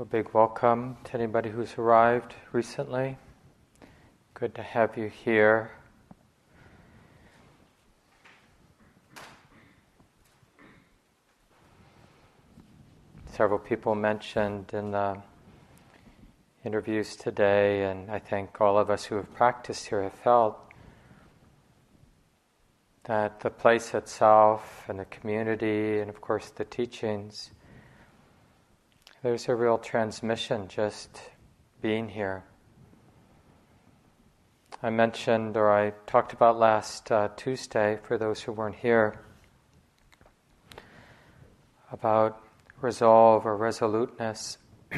A big welcome to anybody who's arrived recently. Good to have you here. Several people mentioned in the interviews today, and I think all of us who have practiced here have felt that the place itself and the community, and of course the teachings, there's a real transmission just being here. I mentioned, or I talked about last uh, Tuesday, for those who weren't here, about resolve or resoluteness.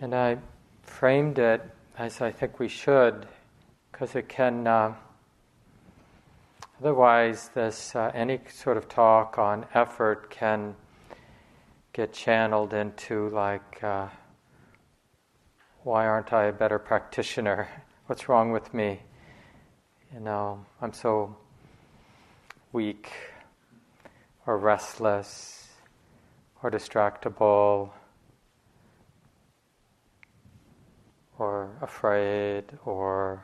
and I framed it as I think we should, because it can. Uh, otherwise, this uh, any sort of talk on effort can get channeled into like, uh, why aren't I a better practitioner? What's wrong with me? You know, I'm so weak or restless or distractible or afraid or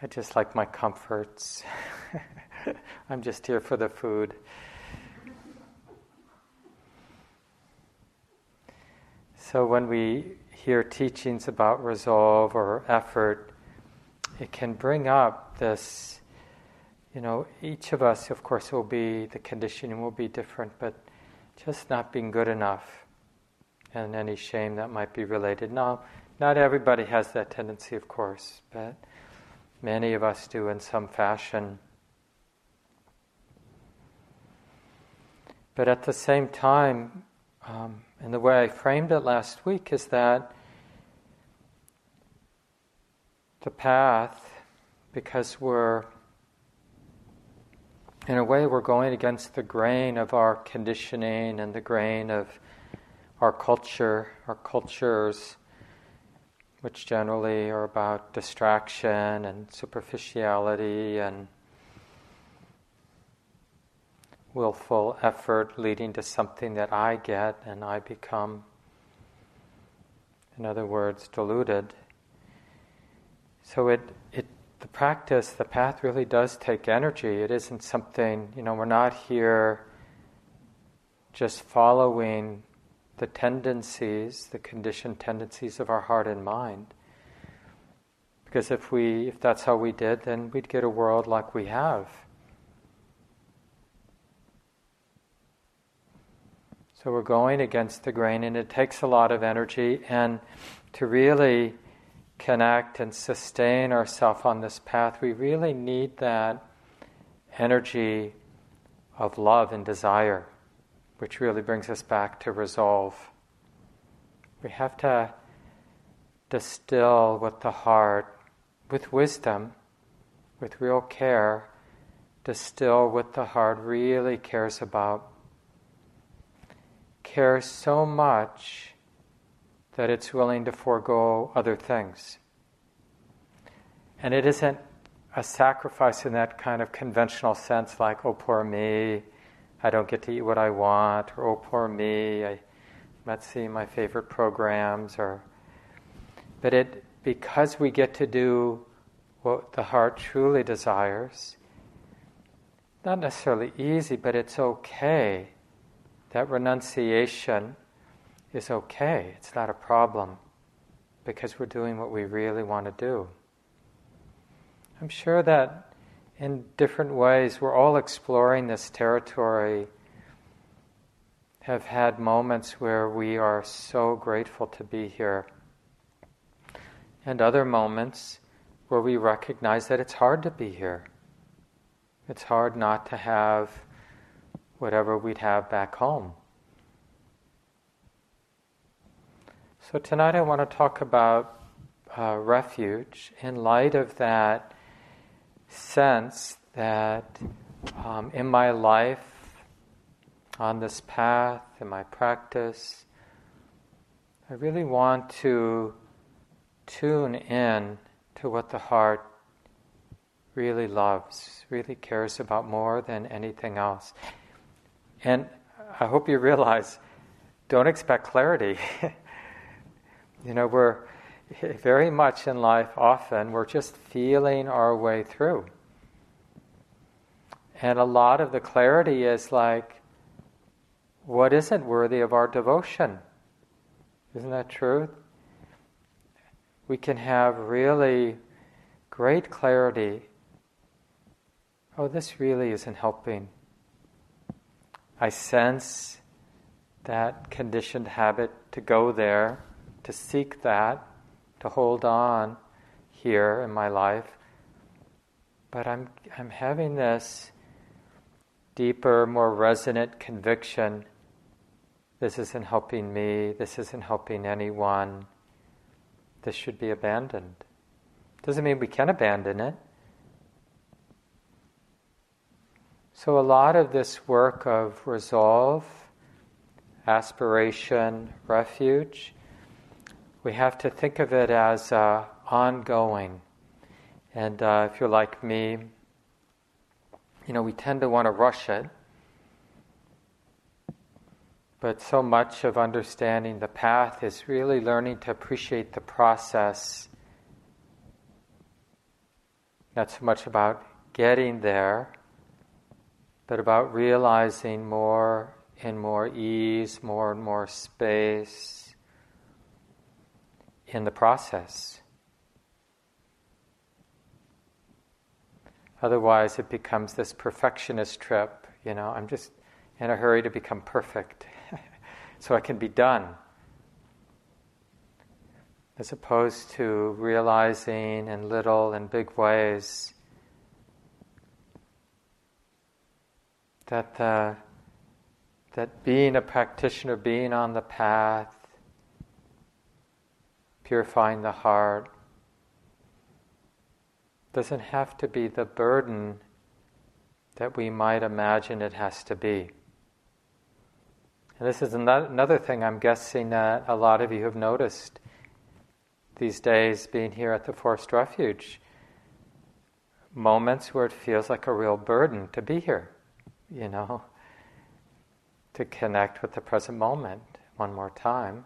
I just like my comforts. I'm just here for the food. So when we hear teachings about resolve or effort, it can bring up this, you know, each of us, of course, will be, the conditioning will be different, but just not being good enough and any shame that might be related. Now, not everybody has that tendency, of course, but many of us do in some fashion. But at the same time, um, and the way I framed it last week is that the path, because we're, in a way, we're going against the grain of our conditioning and the grain of our culture, our cultures, which generally are about distraction and superficiality and willful effort leading to something that I get and I become, in other words, deluded. So it, it, the practice, the path really does take energy. It isn't something, you know, we're not here just following the tendencies, the conditioned tendencies of our heart and mind. Because if we, if that's how we did, then we'd get a world like we have So we're going against the grain, and it takes a lot of energy. And to really connect and sustain ourselves on this path, we really need that energy of love and desire, which really brings us back to resolve. We have to distill with the heart, with wisdom, with real care, distill what the heart really cares about cares so much that it's willing to forego other things. And it isn't a sacrifice in that kind of conventional sense, like, oh, poor me, I don't get to eat what I want, or oh, poor me, I'm not my favorite programs, or. But it, because we get to do what the heart truly desires, not necessarily easy, but it's okay that renunciation is okay, it's not a problem, because we're doing what we really want to do. I'm sure that in different ways we're all exploring this territory, have had moments where we are so grateful to be here, and other moments where we recognize that it's hard to be here. It's hard not to have whatever we'd have back home. So, tonight I want to talk about uh, refuge in light of that sense that um, in my life, on this path, in my practice, I really want to tune in to what the heart really loves, really cares about more than anything else. And I hope you realize don't expect clarity. you know, we're very much in life, often, we're just feeling our way through. And a lot of the clarity is like, what isn't worthy of our devotion? Isn't that true? We can have really great clarity. Oh, this really isn't helping. I sense that conditioned habit to go there, to seek that, to hold on here in my life. But I'm, I'm having this deeper, more resonant conviction this isn't helping me, this isn't helping anyone, this should be abandoned. Doesn't mean we can abandon it. So, a lot of this work of resolve, aspiration, refuge, we have to think of it as uh, ongoing. And uh, if you're like me, you know, we tend to want to rush it. But so much of understanding the path is really learning to appreciate the process. Not so much about getting there, but about realizing more and more ease, more and more space in the process. Otherwise, it becomes this perfectionist trip. You know, I'm just in a hurry to become perfect so I can be done. As opposed to realizing in little and big ways that the, that being a practitioner, being on the path, purifying the heart, doesn't have to be the burden that we might imagine it has to be. And this is another thing I'm guessing that a lot of you have noticed these days being here at the Forest Refuge. Moments where it feels like a real burden to be here, you know, to connect with the present moment one more time.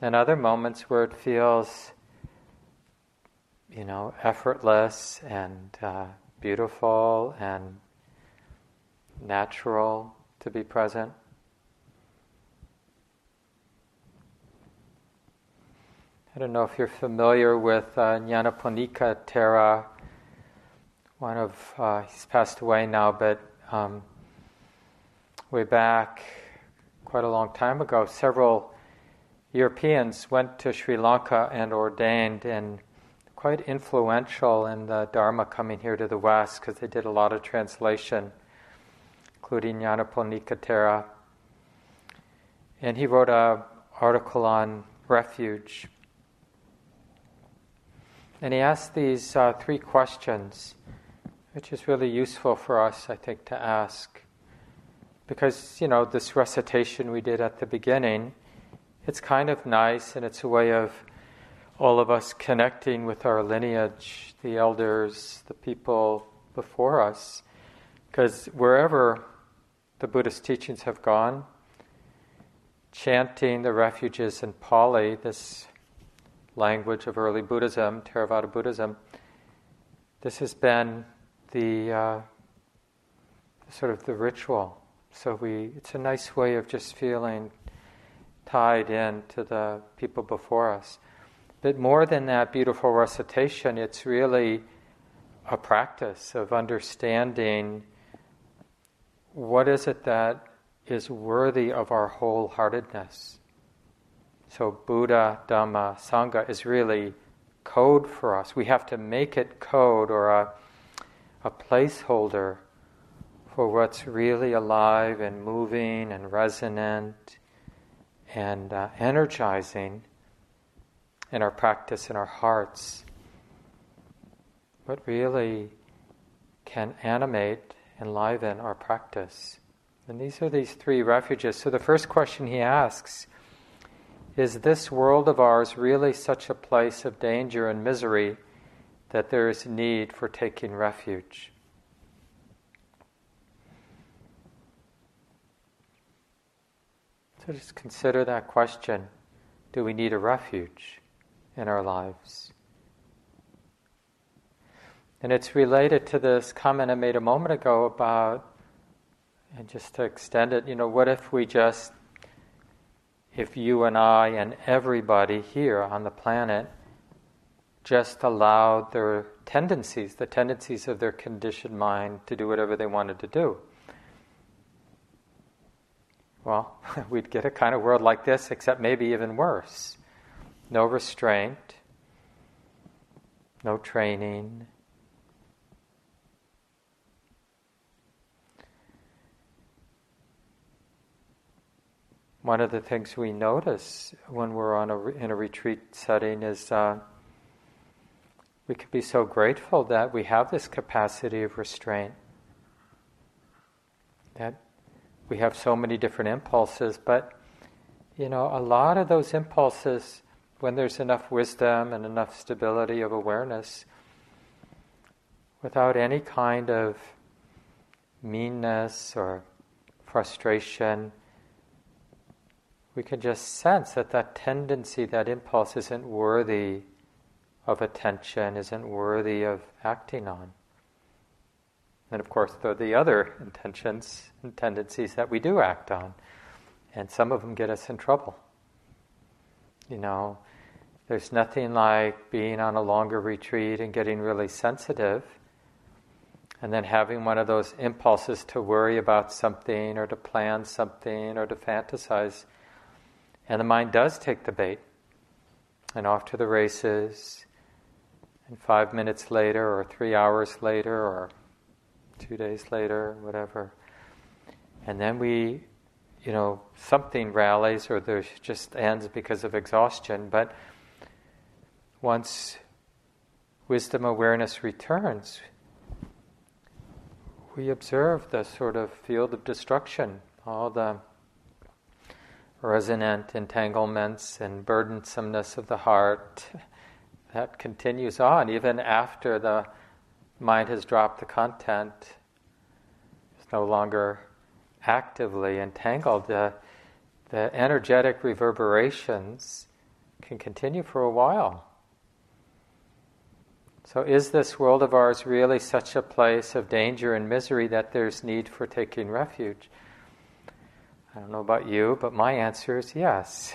And other moments where it feels, you know, effortless and uh, beautiful and natural to be present. I don't know if you're familiar with uh, Nyanaponika Thera. One of, uh, he's passed away now, but um, way back, quite a long time ago, several Europeans went to Sri Lanka and ordained, and quite influential in the Dharma coming here to the West because they did a lot of translation, including Nyanaponika Thera. And he wrote an article on refuge and he asked these uh, three questions, which is really useful for us, I think, to ask. Because, you know, this recitation we did at the beginning, it's kind of nice and it's a way of all of us connecting with our lineage, the elders, the people before us. Because wherever the Buddhist teachings have gone, chanting the refuges in Pali, this language of early Buddhism, Theravada Buddhism, this has been the uh, sort of the ritual. So we, it's a nice way of just feeling tied in to the people before us. But more than that beautiful recitation, it's really a practice of understanding what is it that is worthy of our wholeheartedness. So, Buddha, Dhamma, Sangha is really code for us. We have to make it code or a, a placeholder for what's really alive and moving and resonant and uh, energizing in our practice, in our hearts. What really can animate, enliven our practice. And these are these three refuges. So the first question he asks is this world of ours really such a place of danger and misery that there is need for taking refuge? Just consider that question Do we need a refuge in our lives? And it's related to this comment I made a moment ago about, and just to extend it, you know, what if we just, if you and I and everybody here on the planet just allowed their tendencies, the tendencies of their conditioned mind, to do whatever they wanted to do? Well, we'd get a kind of world like this, except maybe even worse. No restraint, no training, one of the things we notice when we're on a, in a retreat setting is uh, we can be so grateful that we have this capacity of restraint, that we have so many different impulses, but you know, a lot of those impulses, when there's enough wisdom and enough stability of awareness, without any kind of meanness or frustration, we can just sense that that tendency, that impulse isn't worthy of attention, isn't worthy of acting on. And of course, there are the other intentions and tendencies that we do act on, and some of them get us in trouble. You know, there's nothing like being on a longer retreat and getting really sensitive, and then having one of those impulses to worry about something or to plan something or to fantasize and the mind does take the bait and off to the races. And five minutes later, or three hours later, or two days later, whatever. And then we, you know, something rallies or there's just ends because of exhaustion. But once wisdom awareness returns, we observe the sort of field of destruction, all the resonant entanglements and burdensomeness of the heart that continues on even after the mind has dropped the content. It's no longer actively entangled. The, the energetic reverberations can continue for a while. So, is this world of ours really such a place of danger and misery that there's need for taking refuge? I don't know about you, but my answer is yes.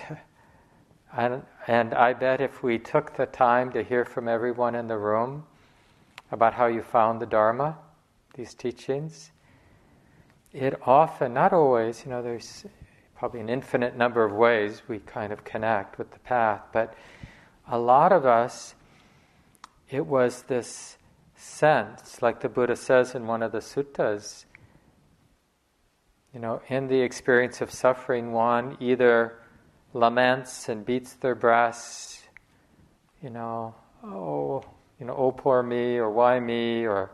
and, and I bet if we took the time to hear from everyone in the room about how you found the Dharma, these teachings, it often, not always, you know, there's probably an infinite number of ways we kind of connect with the path, but a lot of us, it was this sense, like the Buddha says in one of the suttas, you know, in the experience of suffering, one either laments and beats their breasts, you know, oh, you know, oh, poor me, or why me, or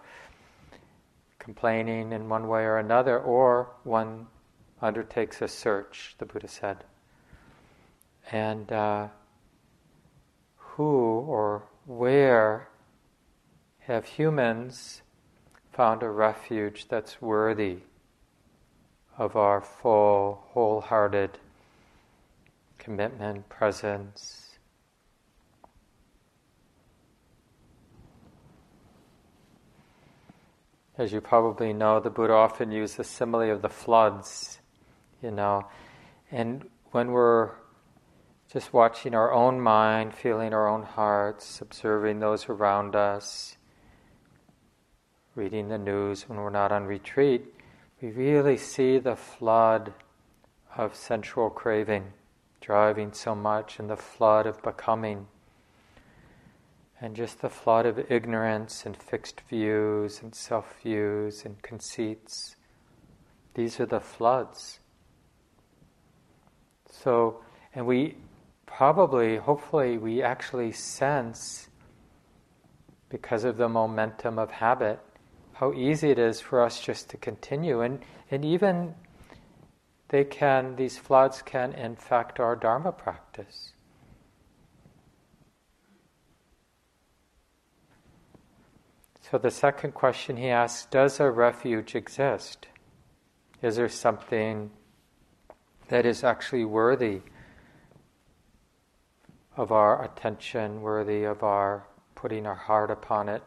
complaining in one way or another, or one undertakes a search, the Buddha said. And uh, who or where have humans found a refuge that's worthy of our full, wholehearted commitment, presence. As you probably know, the Buddha often used the simile of the floods, you know, and when we're just watching our own mind, feeling our own hearts, observing those around us, reading the news when we're not on retreat, we really see the flood of sensual craving driving so much and the flood of becoming and just the flood of ignorance and fixed views and self views and conceits. These are the floods. So, and we probably, hopefully, we actually sense because of the momentum of habit how easy it is for us just to continue. And, and even they can, these floods can infect our Dharma practice. So the second question he asks Does a refuge exist? Is there something that is actually worthy of our attention, worthy of our putting our heart upon it,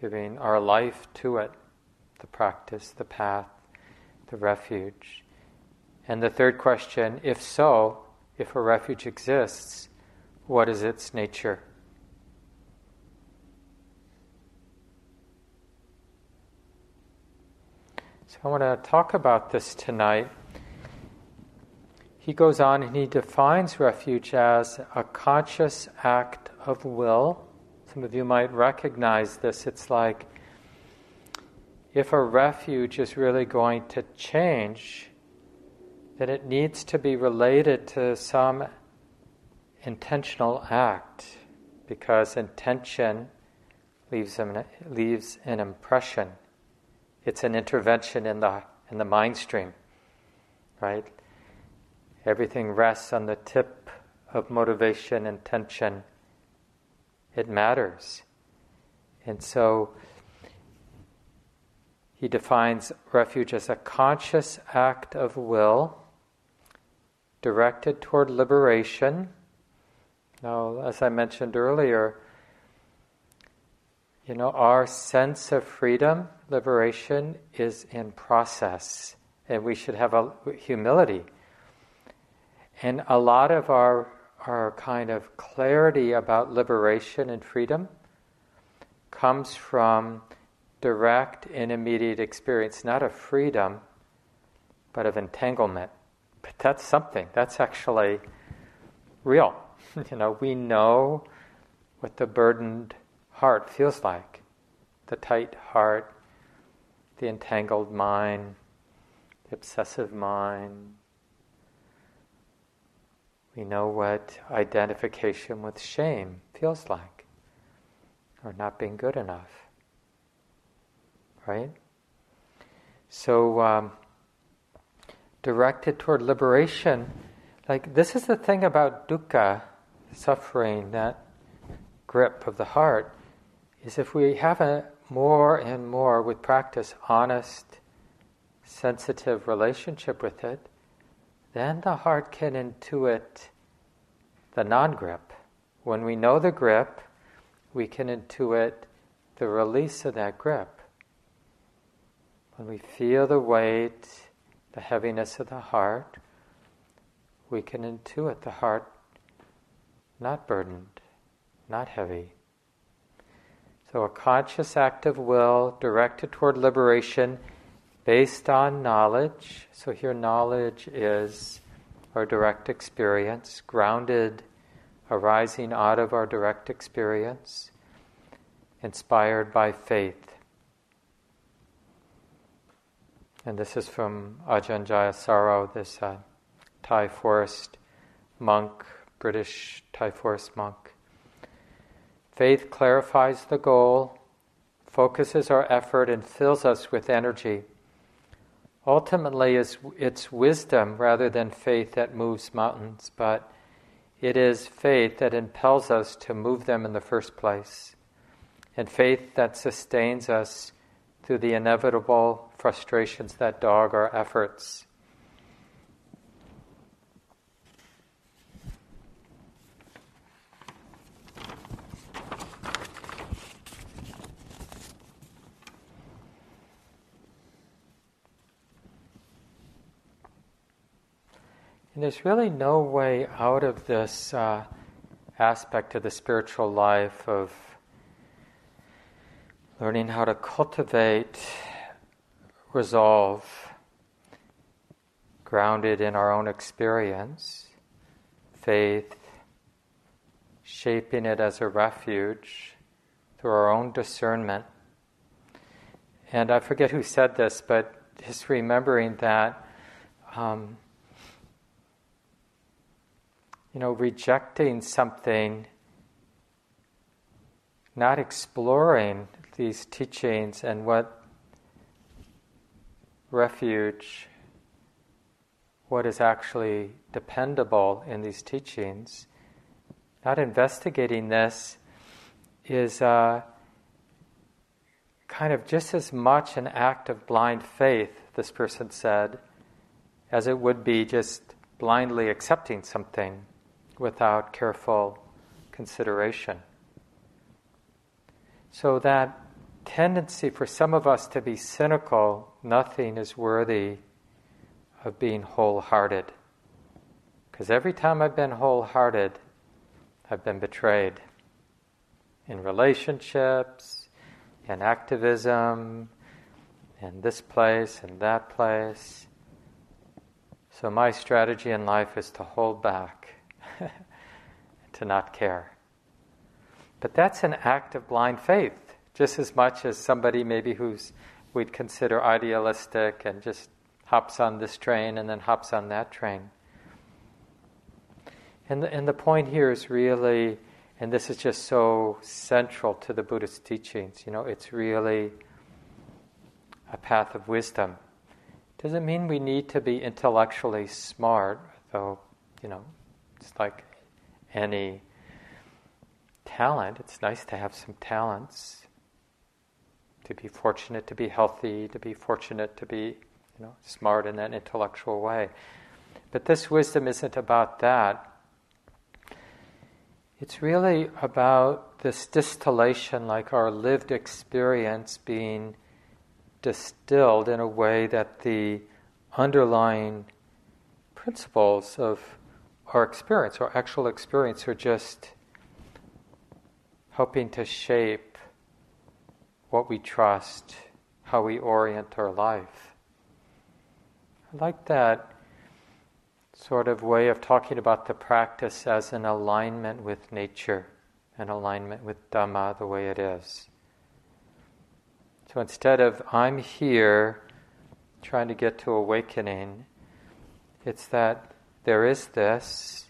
giving our life to it, the practice, the path, the refuge. And the third question if so, if a refuge exists, what is its nature? I want to talk about this tonight. He goes on and he defines refuge as a conscious act of will. Some of you might recognize this. It's like if a refuge is really going to change, then it needs to be related to some intentional act because intention leaves, an, leaves an impression. It's an intervention in the, in the mind stream, right? Everything rests on the tip of motivation and tension. It matters. And so he defines refuge as a conscious act of will directed toward liberation. Now, as I mentioned earlier, you know, our sense of freedom, liberation, is in process, and we should have a humility and a lot of our, our kind of clarity about liberation and freedom comes from direct and immediate experience, not of freedom, but of entanglement. But that's something, that's actually real. you know, we know what the burdened heart feels like the tight heart, the entangled mind, the obsessive mind, we know what identification with shame feels like, or not being good enough. Right? So, um, directed toward liberation, like this is the thing about dukkha, suffering, that grip of the heart, is if we have a more and more with practice honest, sensitive relationship with it, then the heart can intuit the non grip. When we know the grip, we can intuit the release of that grip. When we feel the weight, the heaviness of the heart, we can intuit the heart not burdened, not heavy. So, a conscious act of will directed toward liberation based on knowledge. So here, knowledge is our direct experience, grounded, arising out of our direct experience, inspired by faith. And this is from Ajahn Jayasaro, this uh, Thai forest monk, British Thai forest monk. Faith clarifies the goal, focuses our effort, and fills us with energy. Ultimately, it's wisdom rather than faith that moves mountains, but it is faith that impels us to move them in the first place, and faith that sustains us through the inevitable frustrations that dog our efforts. And there's really no way out of this uh, aspect of the spiritual life of learning how to cultivate resolve grounded in our own experience, faith, shaping it as a refuge through our own discernment. And I forget who said this, but just remembering that um, you know, rejecting something, not exploring these teachings and what refuge, what is actually dependable in these teachings, not investigating this is uh, kind of just as much an act of blind faith, this person said, as it would be just blindly accepting something without careful consideration. So, that tendency for some of us to be cynical, nothing is worthy of being wholehearted. Because every time I've been wholehearted, I've been betrayed in relationships, in activism, in this place and that place. So, my strategy in life is to hold back, to not care. But that's an act of blind faith, just as much as somebody maybe who's we'd consider idealistic and just hops on this train and then hops on that train. And the, and the point here is really, and this is just so central to the Buddhist teachings, you know, it's really a path of wisdom. Doesn't mean we need to be intellectually smart, though, you know, it's like any talent. It's nice to have some talents, to be fortunate to be healthy, to be fortunate to be, you know, smart in that intellectual way. But this wisdom isn't about that. It's really about this distillation, like our lived experience being distilled in a way that the underlying principles of our experience, our actual experience, are just helping to shape what we trust, how we orient our life. I like that sort of way of talking about the practice as an alignment with nature, an alignment with Dhamma the way it is. So instead of I'm here trying to get to awakening, it's that there is this,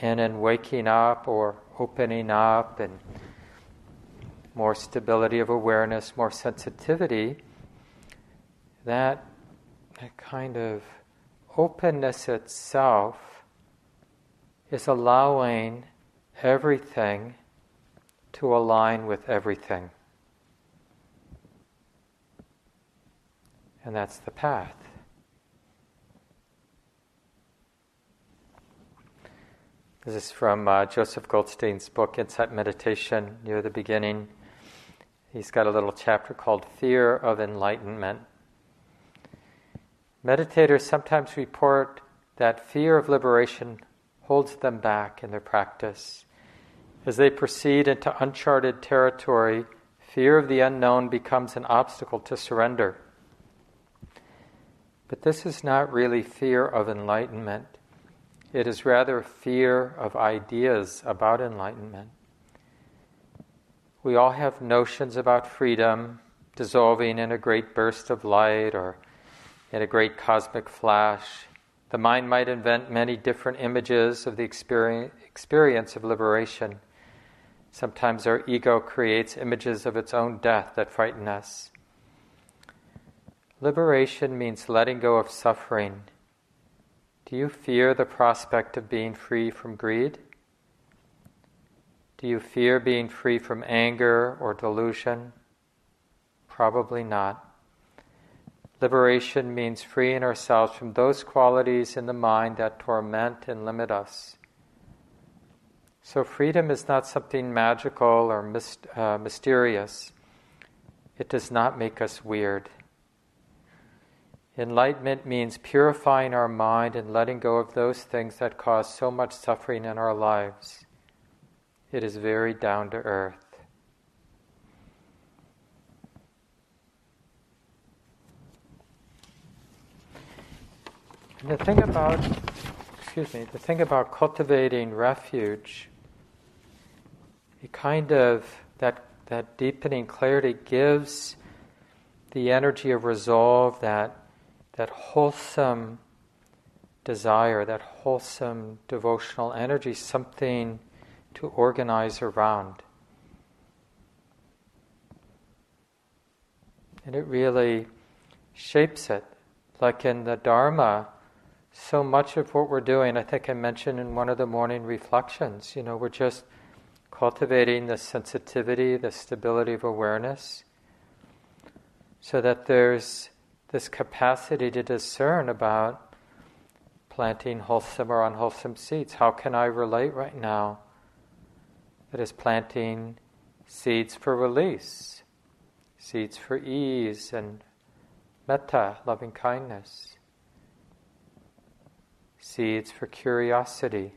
and in waking up or opening up and more stability of awareness, more sensitivity, that, that kind of openness itself is allowing everything to align with everything. And that's the path. This is from uh, Joseph Goldstein's book, Insight Meditation, near the beginning. He's got a little chapter called Fear of Enlightenment. Meditators sometimes report that fear of liberation holds them back in their practice. As they proceed into uncharted territory, fear of the unknown becomes an obstacle to surrender. But this is not really fear of enlightenment, it is rather fear of ideas about enlightenment. We all have notions about freedom dissolving in a great burst of light or in a great cosmic flash. The mind might invent many different images of the experience of liberation. Sometimes our ego creates images of its own death that frighten us. Liberation means letting go of suffering. Do you fear the prospect of being free from greed? Do you fear being free from anger or delusion? Probably not. Liberation means freeing ourselves from those qualities in the mind that torment and limit us. So, freedom is not something magical or myst- uh, mysterious. It does not make us weird. Enlightenment means purifying our mind and letting go of those things that cause so much suffering in our lives. It is very down to earth. The thing about, excuse me, the thing about cultivating refuge, it kind of, that, that deepening clarity gives the energy of resolve that that wholesome desire, that wholesome devotional energy, something to organize around. And it really shapes it. Like in the Dharma, so much of what we're doing, I think I mentioned in one of the morning reflections, you know, we're just cultivating the sensitivity, the stability of awareness, so that there's this capacity to discern about planting wholesome or unwholesome seeds. How can I relate right now? That is planting seeds for release, seeds for ease and metta, loving kindness, seeds for curiosity.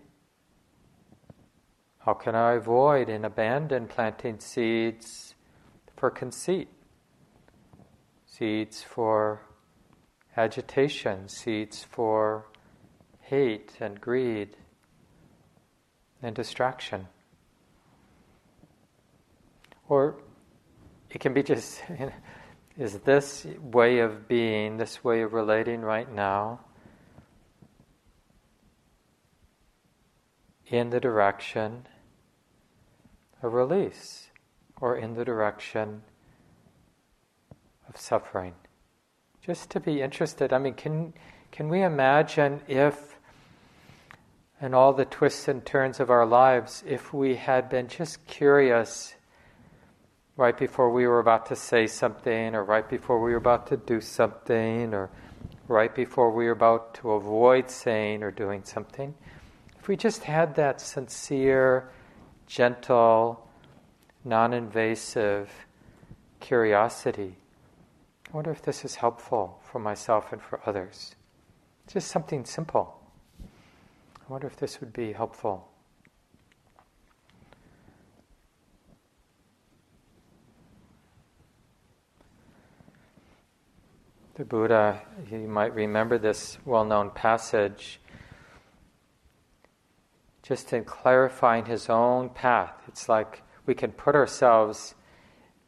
How can I avoid and abandon planting seeds for conceit, seeds for agitation, seeds for hate and greed and distraction? Or it can be just is this way of being, this way of relating right now, in the direction of release or in the direction of suffering? Just to be interested. I mean, can, can we imagine if, in all the twists and turns of our lives, if we had been just curious right before we were about to say something, or right before we were about to do something, or right before we were about to avoid saying or doing something, if we just had that sincere, gentle, non invasive curiosity, I wonder if this is helpful for myself and for others. Just something simple. I wonder if this would be helpful. The Buddha, you might remember this well known passage, just in clarifying his own path. It's like we can put ourselves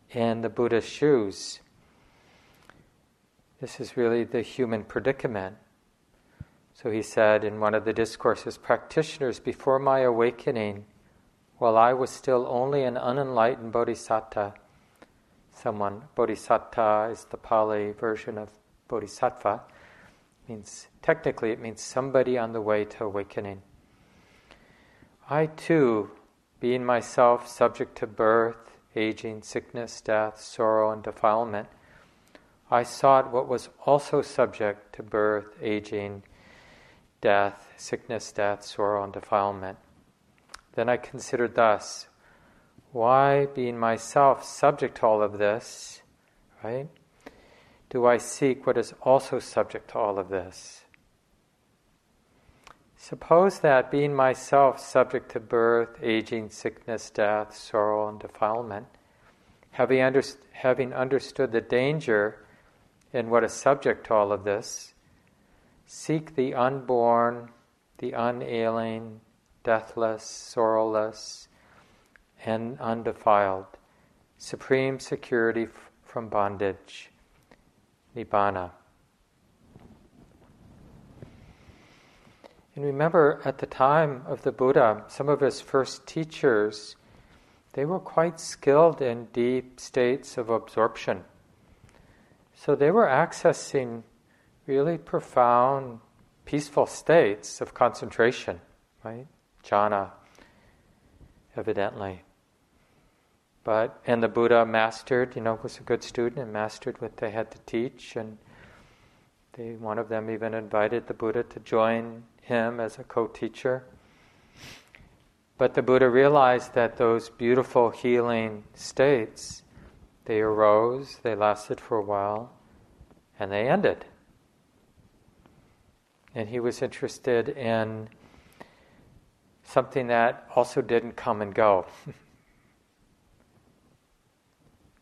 in the Buddha's shoes. This is really the human predicament. So he said in one of the discourses practitioners, before my awakening, while I was still only an unenlightened bodhisatta, someone. Bodhisatta is the Pali version of bodhisattva. Means technically it means somebody on the way to awakening. I too, being myself subject to birth, aging, sickness, death, sorrow, and defilement, I sought what was also subject to birth, aging, death, sickness, death, sorrow, and defilement. Then I considered thus why, being myself subject to all of this, right, do I seek what is also subject to all of this? Suppose that being myself subject to birth, aging, sickness, death, sorrow, and defilement, having, under, having understood the danger in what is subject to all of this, seek the unborn, the unailing, deathless, sorrowless, and undefiled, supreme security f- from bondage, nibbana. And remember, at the time of the Buddha, some of his first teachers, they were quite skilled in deep states of absorption. So they were accessing really profound, peaceful states of concentration, right? Jhana, evidently. But and the Buddha mastered, you know, was a good student and mastered what they had to teach, and they, one of them even invited the Buddha to join him as a co-teacher. But the Buddha realized that those beautiful healing states, they arose, they lasted for a while, and they ended. And he was interested in something that also didn't come and go.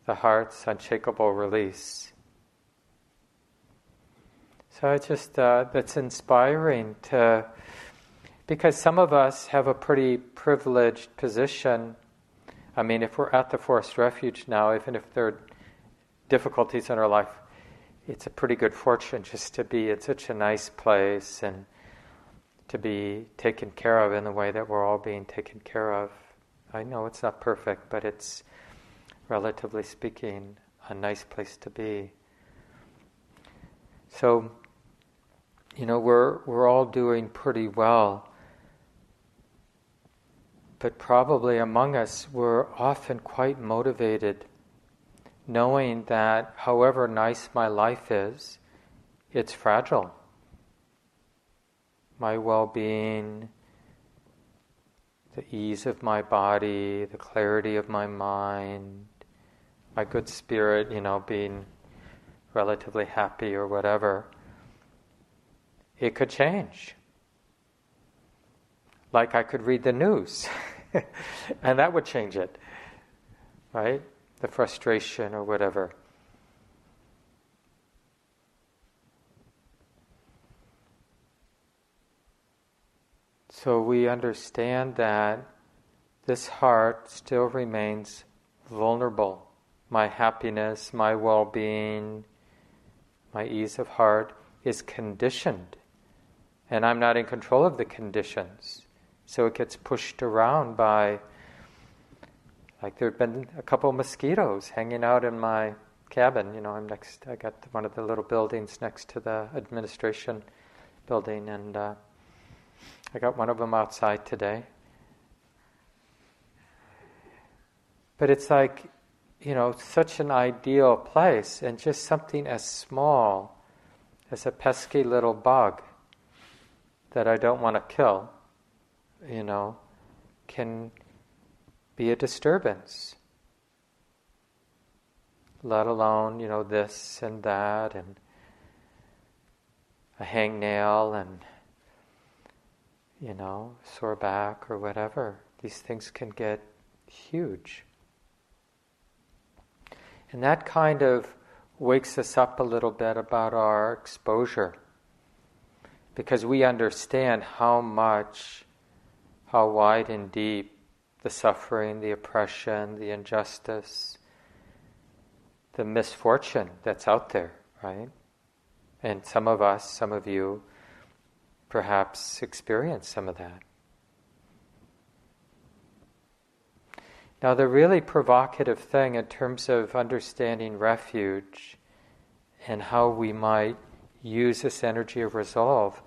the heart's unshakable release. So it's just uh, that's inspiring to, because some of us have a pretty privileged position. I mean, if we're at the forest refuge now, even if there are difficulties in our life, it's a pretty good fortune just to be in such a nice place and to be taken care of in the way that we're all being taken care of. I know it's not perfect, but it's relatively speaking, a nice place to be. So, you know, we're, we're all doing pretty well. But probably among us, we're often quite motivated, knowing that however nice my life is, it's fragile. My well being, the ease of my body, the clarity of my mind, my good spirit, you know, being relatively happy or whatever, it could change. Like I could read the news, and that would change it, right? The frustration or whatever. So we understand that this heart still remains vulnerable. My happiness, my well being, my ease of heart is conditioned. And I'm not in control of the conditions. So it gets pushed around by, like, there have been a couple mosquitoes hanging out in my cabin. You know, I'm next, I got one of the little buildings next to the administration building, and uh, I got one of them outside today. But it's like, you know, such an ideal place, and just something as small as a pesky little bug that I don't want to kill, you know, can be a disturbance. Let alone, you know, this and that, and a hangnail and you know, sore back or whatever. These things can get huge. And that kind of wakes us up a little bit about our exposure because we understand how much, how wide and deep the suffering, the oppression, the injustice, the misfortune that's out there, right? And some of us, some of you, perhaps experience some of that. Now, the really provocative thing in terms of understanding refuge and how we might use this energy of resolve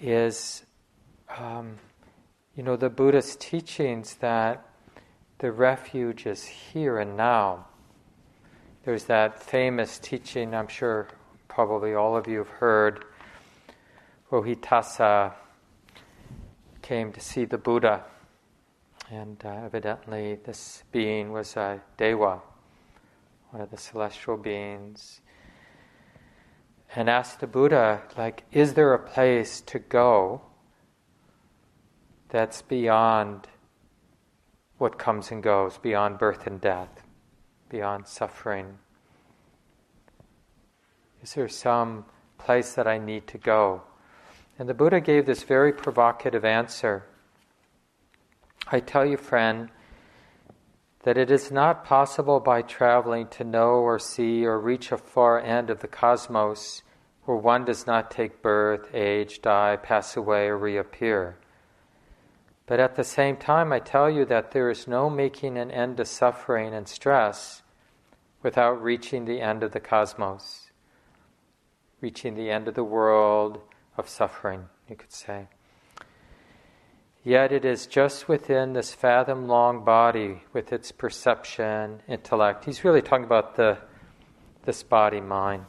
is, um, you know, the Buddhist teachings that the refuge is here and now. There's that famous teaching, I'm sure probably all of you have heard, Rohitassa came to see the Buddha, and uh, evidently this being was a Deva, one of the celestial beings, and asked the Buddha, like, is there a place to go that's beyond what comes and goes, beyond birth and death, beyond suffering? Is there some place that I need to go? And the Buddha gave this very provocative answer. I tell you, friend, that it is not possible by traveling to know or see or reach a far end of the cosmos where one does not take birth, age, die, pass away, or reappear. But at the same time, I tell you that there is no making an end to suffering and stress without reaching the end of the cosmos, reaching the end of the world of suffering, you could say. Yet it is just within this fathom long body with its perception, intellect. He's really talking about the, this body, mind.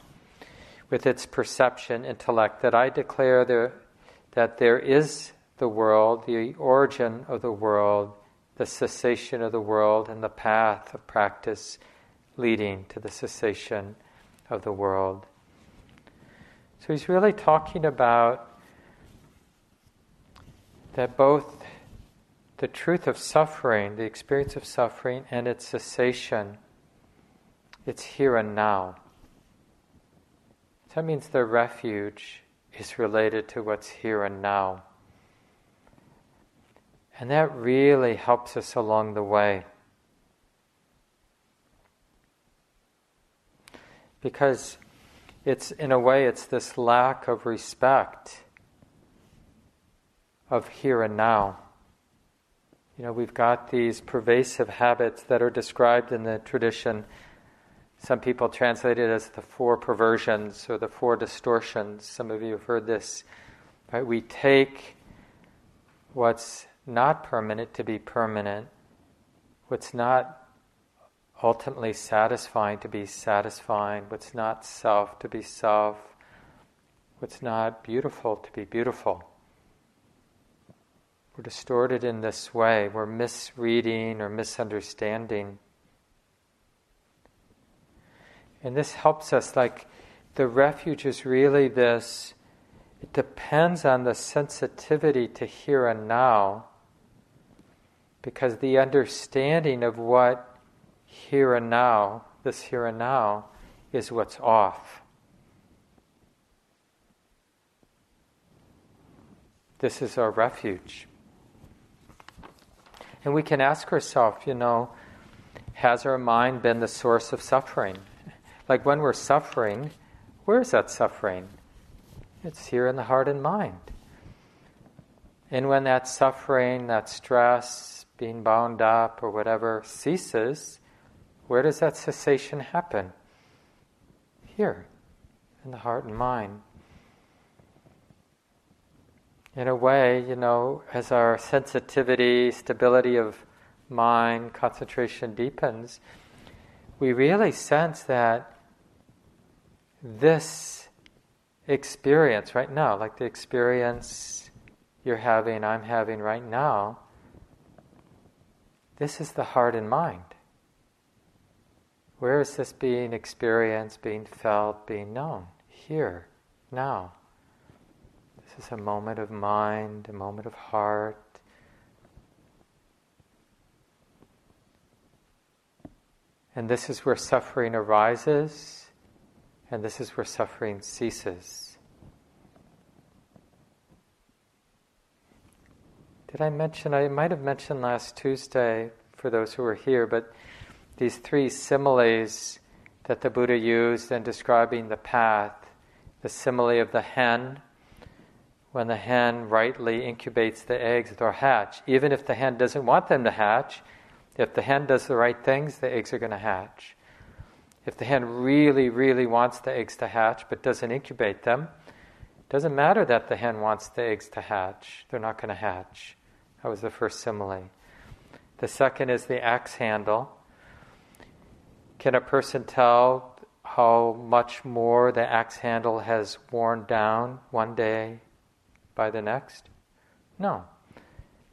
With its perception, intellect, that I declare there, that there is the world, the origin of the world, the cessation of the world, and the path of practice leading to the cessation of the world. So he's really talking about that both the truth of suffering, the experience of suffering, and its cessation, it's here and now. That means the refuge is related to what's here and now. And that really helps us along the way. Because it's in a way it's this lack of respect of here and now. You know, we've got these pervasive habits that are described in the tradition. Some people translate it as the four perversions or the four distortions. Some of you have heard this. Right? We take what's not permanent to be permanent, what's not ultimately satisfying to be satisfying, what's not self to be self, what's not beautiful to be beautiful. We're distorted in this way, we're misreading or misunderstanding. And this helps us, like, the refuge is really this it depends on the sensitivity to here and now, because the understanding of what here and now, this here and now, is what's off. This is our refuge. And we can ask ourselves, you know, has our mind been the source of suffering? Like when we're suffering, where is that suffering? It's here in the heart and mind. And when that suffering, that stress, being bound up, or whatever ceases, where does that cessation happen? Here, in the heart and mind. In a way, you know, as our sensitivity, stability of mind, concentration deepens, we really sense that this experience right now, like the experience you're having, I'm having right now, this is the heart and mind. Where is this being experienced, being felt, being known? Here, now. This is a moment of mind, a moment of heart. And this is where suffering arises and this is where suffering ceases. Did I mention, I might have mentioned last Tuesday for those who were here, but these three similes that the Buddha used in describing the path the simile of the hen, when the hen rightly incubates the eggs, they'll hatch. Even if the hen doesn't want them to hatch, if the hen does the right things, the eggs are going to hatch. If the hen really, really wants the eggs to hatch but doesn't incubate them, it doesn't matter that the hen wants the eggs to hatch. They're not going to hatch. That was the first simile. The second is the axe handle. Can a person tell how much more the axe handle has worn down one day by the next? No.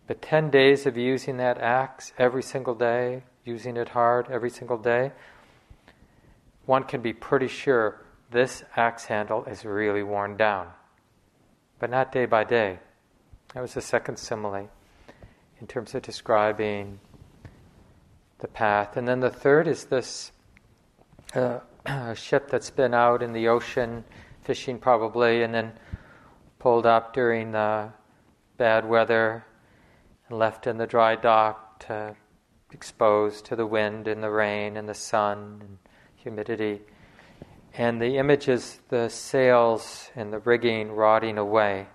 But 10 days of using that axe every single day, using it hard every single day, one can be pretty sure this axe handle is really worn down, but not day by day. That was the second simile in terms of describing the path. And then the third is this uh, ship that's been out in the ocean fishing, probably, and then pulled up during the bad weather and left in the dry dock to exposed to the wind and the rain and the sun and humidity. And the image is the sails and the rigging rotting away.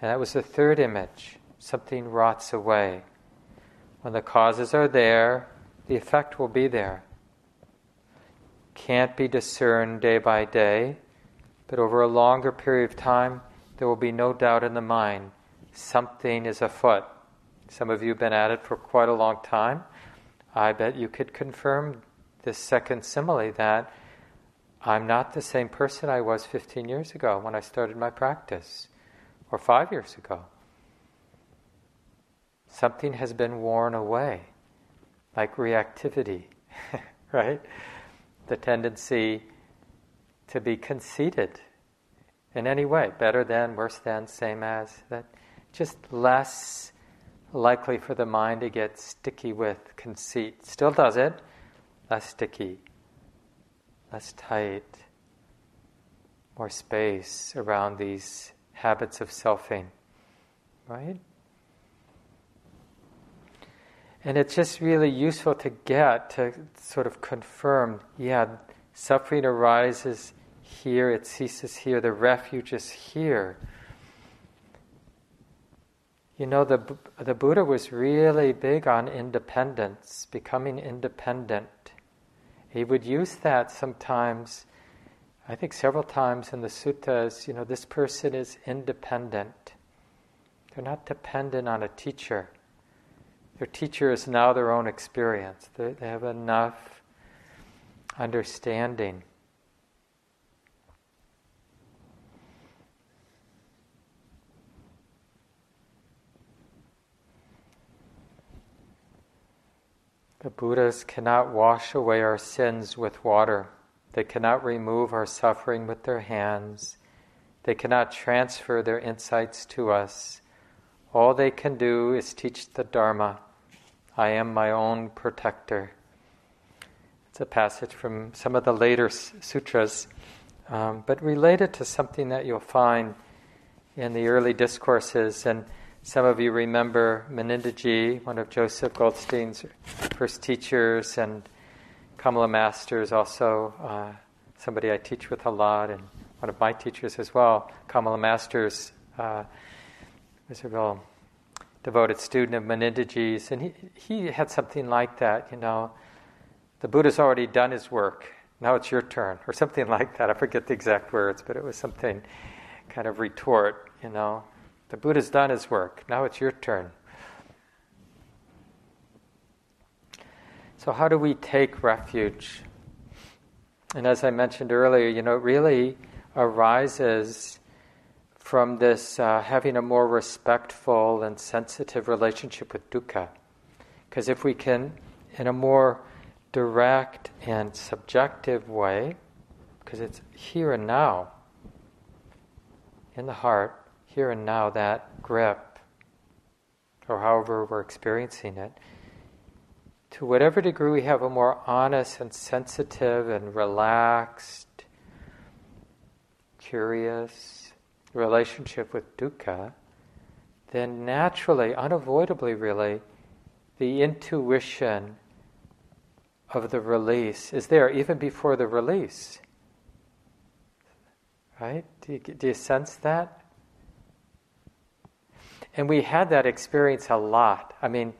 And that was the third image. Something rots away. When the causes are there, the effect will be there. Can't be discerned day by day, but over a longer period of time, there will be no doubt in the mind something is afoot. Some of you have been at it for quite a long time. I bet you could confirm this second simile that I'm not the same person I was 15 years ago when I started my practice, or five years ago. Something has been worn away, like reactivity, right? The tendency to be conceited in any way, better than, worse than, same as, that just less likely for the mind to get sticky with conceit. Still does it, less sticky, less tight, more space around these habits of selfing, right? And it's just really useful to get to sort of confirm yeah, suffering arises here, it ceases here, the refuge is here. You know, the, the Buddha was really big on independence, becoming independent. He would use that sometimes, I think several times in the suttas, you know, this person is independent. They're not dependent on a teacher. Their teacher is now their own experience. They, they have enough understanding. The Buddhas cannot wash away our sins with water. They cannot remove our suffering with their hands. They cannot transfer their insights to us. All they can do is teach the Dharma I am my own protector. It's a passage from some of the later sutras, um, but related to something that you'll find in the early discourses. And some of you remember Munindraji, one of Joseph Goldstein's first teachers, and Kamala Masters, also uh, somebody I teach with a lot, and one of my teachers as well. Kamala Masters uh, was a real devoted student of Munindraji's, and he, he had something like that, you know the Buddha's already done his work. Now it's your turn, or something like that. I forget the exact words, but it was something kind of retort, you know. The Buddha's done his work. Now it's your turn. So, how do we take refuge? And as I mentioned earlier, you know, it really arises from this uh, having a more respectful and sensitive relationship with dukkha. Because if we can, in a more direct and subjective way, because it's here and now, in the heart, here and now, that grip, or however we're experiencing it, to whatever degree we have a more honest and sensitive and relaxed, curious relationship with dukkha, then naturally, unavoidably, really, the intuition of the release is there even before the release. Right? Do you, do you sense that? And we had that experience a lot. I mean,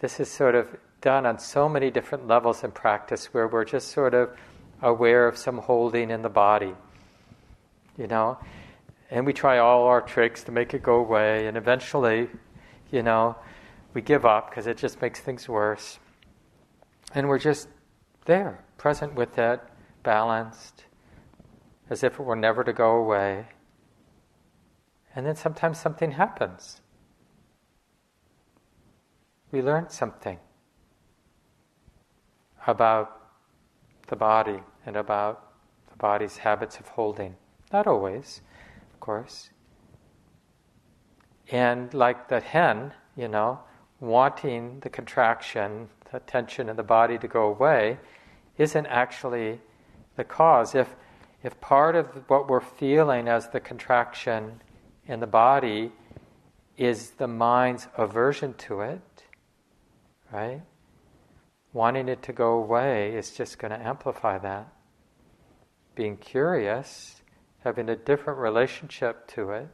this is sort of done on so many different levels in practice where we're just sort of aware of some holding in the body, you know? And we try all our tricks to make it go away, and eventually, you know, we give up because it just makes things worse. And we're just there, present with it, balanced, as if it were never to go away. And then sometimes something happens. We learn something about the body and about the body's habits of holding. Not always, course. And like the hen, you know, wanting the contraction, the tension in the body to go away, isn't actually the cause. If, if part of what we're feeling as the contraction in the body is the mind's aversion to it, right? Wanting it to go away is just going to amplify that. Being curious, having a different relationship to it,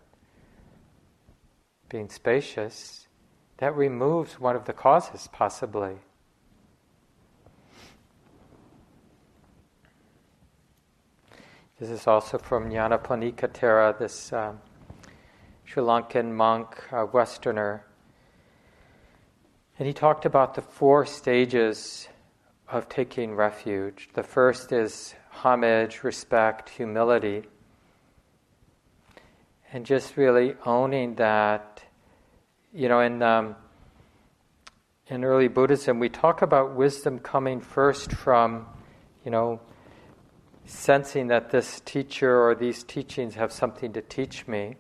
being spacious, that removes one of the causes, possibly. This is also from Nyanaponika Thera, this um, Sri Lankan monk, uh, Westerner. And he talked about the four stages of taking refuge. The first is homage, respect, humility. And just really owning that, you know, in, um, in early Buddhism, we talk about wisdom coming first from, you know, sensing that this teacher or these teachings have something to teach me,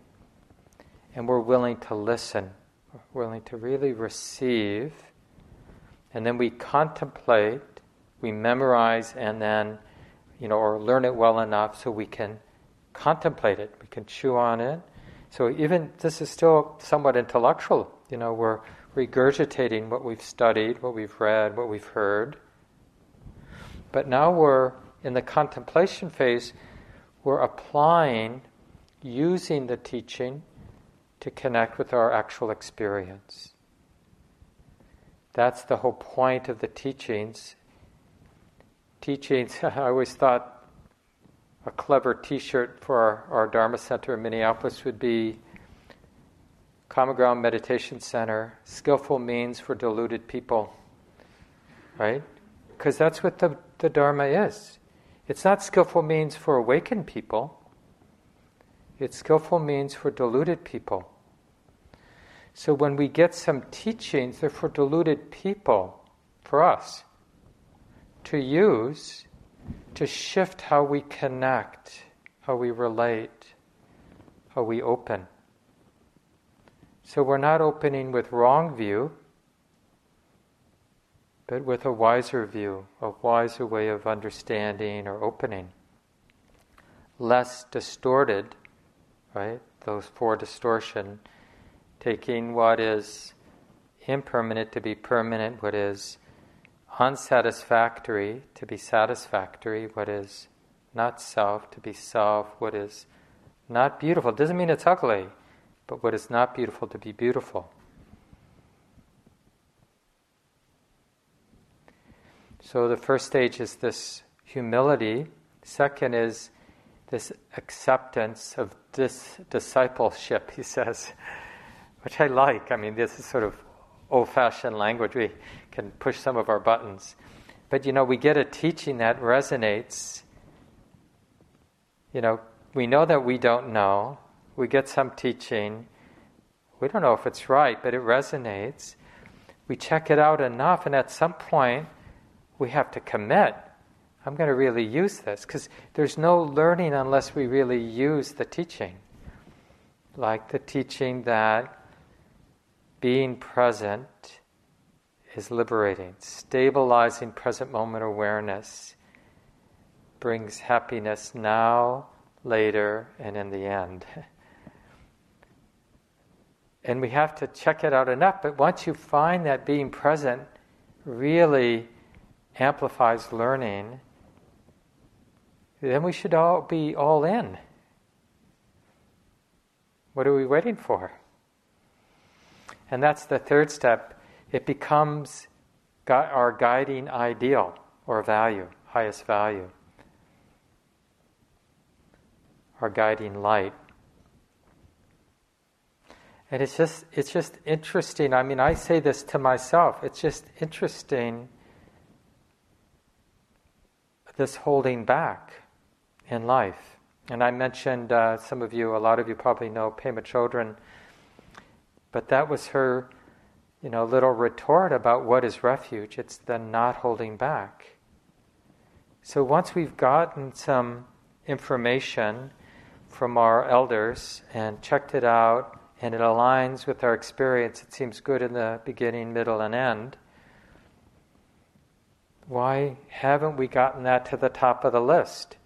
and we're willing to listen, willing to really receive, and then we contemplate, we memorize, and then, you know, or learn it well enough so we can contemplate it, we can chew on it. So even this is still somewhat intellectual, you know, we're regurgitating what we've studied, what we've read, what we've heard. But now we're in the contemplation phase, we're applying, using the teaching to connect with our actual experience. That's the whole point of the teachings. Teachings, I always thought a clever t shirt for our, our Dharma Center in Minneapolis would be Common Ground Meditation Center, skillful means for deluded people. Right? Because that's what the, the Dharma is. It's not skillful means for awakened people, it's skillful means for deluded people. So when we get some teachings, they're for deluded people, for us, to use to shift how we connect, how we relate, how we open. So we're not opening with wrong view, but with a wiser view, a wiser way of understanding or opening. Less distorted, right? Those four distortion, taking what is impermanent to be permanent, what is unsatisfactory to be satisfactory, what is not self to be self, what is not beautiful. Doesn't mean it's ugly, but what is not beautiful to be beautiful. So the first stage is this humility. Second is this acceptance of this discipleship, he says, which I like. I mean, this is sort of old fashioned language. We can push some of our buttons. But you know, we get a teaching that resonates. You know, we know that we don't know. We get some teaching. We don't know if it's right, but it resonates. We check it out enough, and at some point, we have to commit. I'm going to really use this because there's no learning unless we really use the teaching. Like the teaching that being present is liberating, stabilizing present moment awareness brings happiness now, later, and in the end. and we have to check it out enough, but once you find that being present really amplifies learning, then we should all be all in. What are we waiting for? And that's the third step. It becomes our guiding ideal or value, highest value, our guiding light. And it's just it's just interesting. I mean, I say this to myself. It's just interesting this holding back in life. And I mentioned, uh, some of you, a lot of you probably know Pema Chodron, but that was her, you know, little retort about what is refuge. It's the not holding back. So once we've gotten some information from our elders and checked it out, and it aligns with our experience, it seems good in the beginning, middle, and end why haven't we gotten that to the top of the list?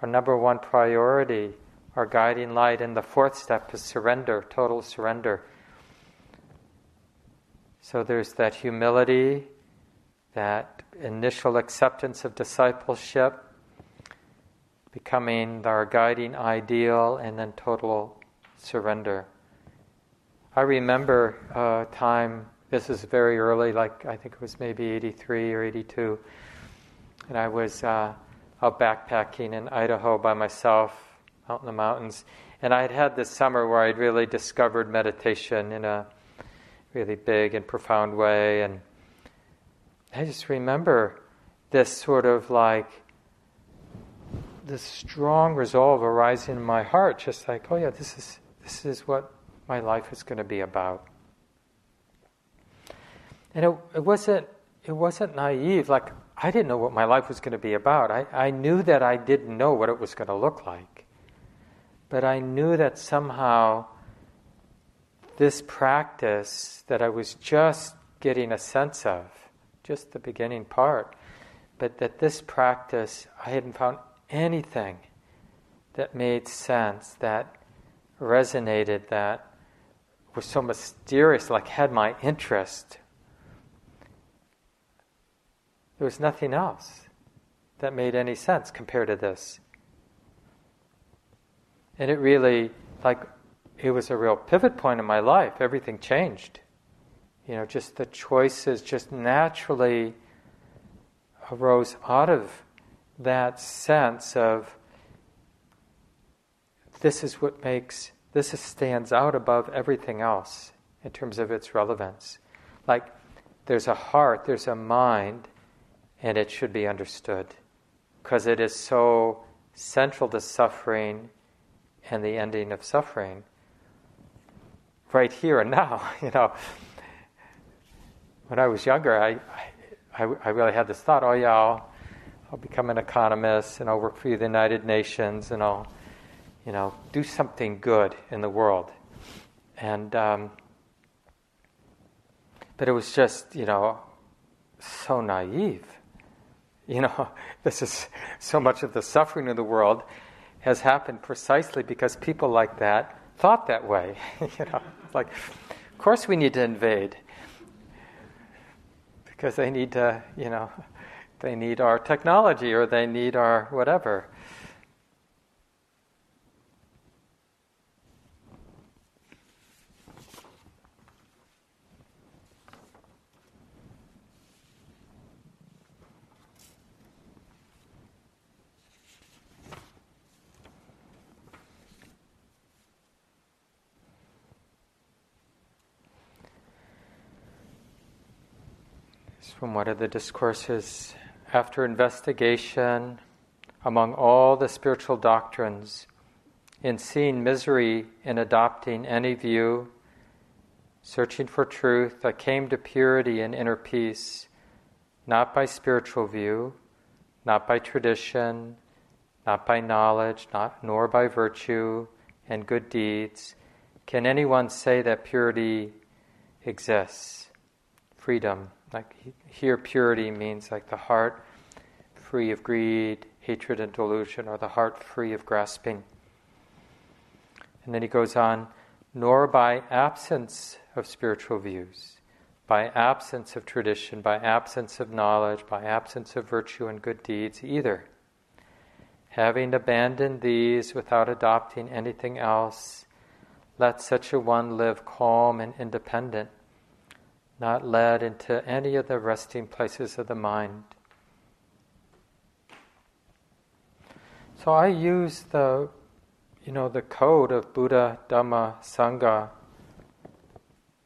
Our number one priority, our guiding light, and the fourth step is surrender, total surrender. So there's that humility, that initial acceptance of discipleship, becoming our guiding ideal, and then total surrender. I remember a time this is very early, like I think it was maybe 83 or 82. And I was uh, out backpacking in Idaho by myself, out in the mountains. And I had had this summer where I'd really discovered meditation in a really big and profound way. And I just remember this sort of like, this strong resolve arising in my heart, just like, oh yeah, this is, this is what my life is going to be about. And it, it wasn't it wasn't naive. Like I didn't know what my life was going to be about. I, I knew that I didn't know what it was going to look like. But I knew that somehow this practice that I was just getting a sense of, just the beginning part, but that this practice, I hadn't found anything that made sense, that resonated, that was so mysterious, like had my interest there was nothing else that made any sense compared to this. And it really, like, it was a real pivot point in my life. Everything changed. You know, just the choices just naturally arose out of that sense of this is what makes this stands out above everything else in terms of its relevance. Like there's a heart, there's a mind, and it should be understood because it is so central to suffering and the ending of suffering right here and now you know when i was younger i, I, I really had this thought oh yeah I'll, I'll become an economist and I'll work for the United Nations and I'll, you know, do something good in the world. And, um, but it was just, you know, so naive. You know, this is so much of the suffering of the world has happened precisely because people like that thought that way. you know, like, of course we need to invade because they need to, you know, they need our technology or they need our whatever. From one of the discourses after investigation among all the spiritual doctrines, in seeing misery in adopting any view, searching for truth, I came to purity and inner peace, not by spiritual view, not by tradition, not by knowledge, not, nor by virtue and good deeds, can anyone say that purity exists, freedom like here, purity means like the heart free of greed, hatred, and delusion, or the heart free of grasping. And then he goes on, nor by absence of spiritual views, by absence of tradition, by absence of knowledge, by absence of virtue and good deeds either. Having abandoned these without adopting anything else, let such a one live calm and independent not led into any of the resting places of the mind. So I use the, you know, the code of Buddha, Dhamma, Sangha.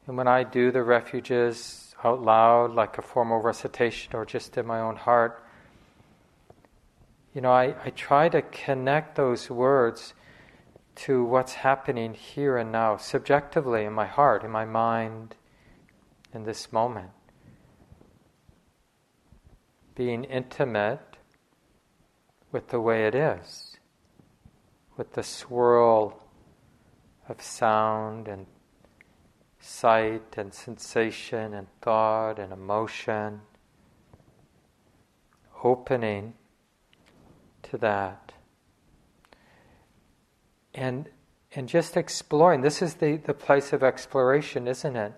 And when I do the refuges out loud, like a formal recitation or just in my own heart, you know, I, I try to connect those words to what's happening here and now, subjectively in my heart, in my mind, in this moment. Being intimate with the way it is, with the swirl of sound and sight and sensation and thought and emotion, opening to that. And and just exploring. This is the, the place of exploration, isn't it?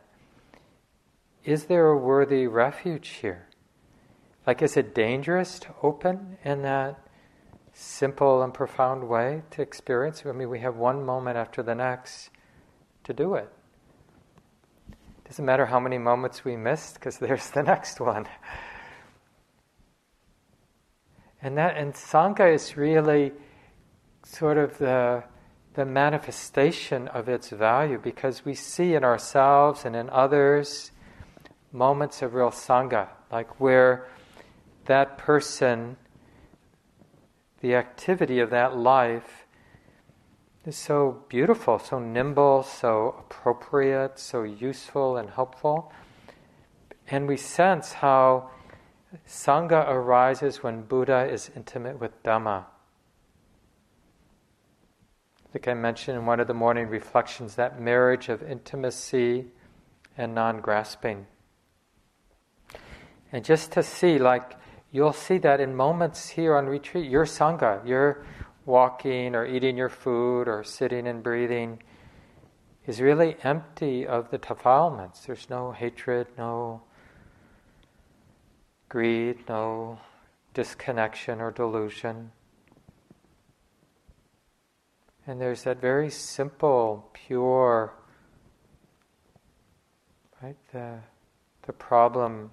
Is there a worthy refuge here? Like, is it dangerous to open in that simple and profound way to experience? I mean, we have one moment after the next to do it. Doesn't matter how many moments we missed, because there's the next one. And that and Sangha is really sort of the the manifestation of its value because we see in ourselves and in others moments of real sangha, like where that person, the activity of that life, is so beautiful, so nimble, so appropriate, so useful and helpful. And we sense how Sangha arises when Buddha is intimate with Dhamma. I think I mentioned in one of the morning reflections that marriage of intimacy and non grasping. And just to see, like, you'll see that in moments here on retreat, your Sangha, you're walking or eating your food or sitting and breathing, is really empty of the defilements. There's no hatred, no greed, no disconnection or delusion. And there's that very simple, pure, right? The, the problem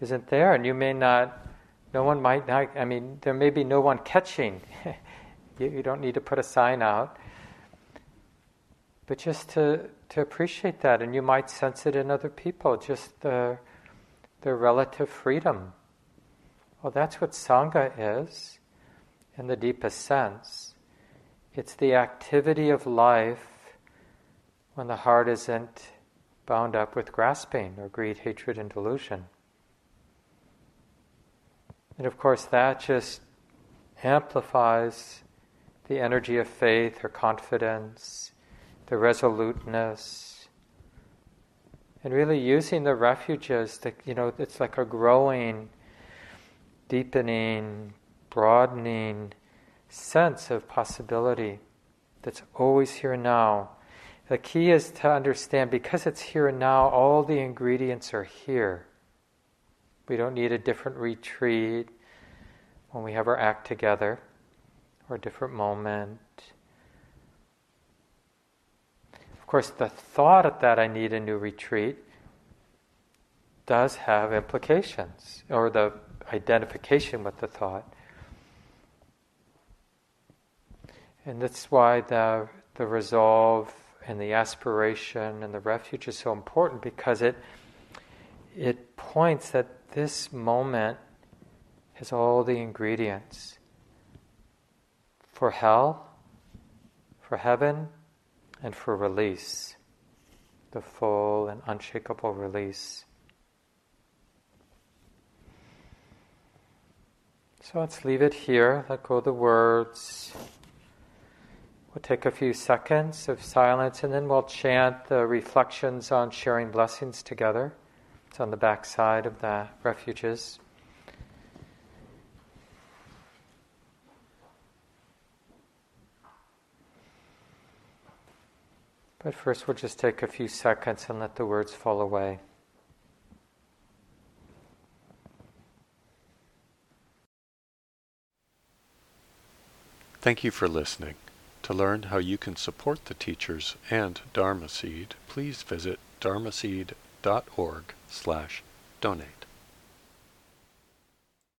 isn't there, and you may not, no one might not, I mean, there may be no one catching. you, you don't need to put a sign out. But just to, to appreciate that, and you might sense it in other people, just the, the relative freedom. Well, that's what Sangha is in the deepest sense. It's the activity of life when the heart isn't bound up with grasping or greed, hatred, and delusion. And of course, that just amplifies the energy of faith or confidence, the resoluteness, and really using the refuges that, you know, it's like a growing, deepening, broadening sense of possibility that's always here and now. The key is to understand because it's here and now, all the ingredients are here. We don't need a different retreat when we have our act together or a different moment. Of course, the thought that I need a new retreat does have implications, or the identification with the thought. And that's why the, the resolve and the aspiration and the refuge is so important because it, it points that this moment has all the ingredients for hell, for heaven, and for release the full and unshakable release. So let's leave it here, let go of the words. We'll take a few seconds of silence and then we'll chant the reflections on sharing blessings together. It's on the back side of the refuges. But first, we'll just take a few seconds and let the words fall away. Thank you for listening. To learn how you can support the teachers and Dharma Seed, please visit dharmaseed.org slash donate.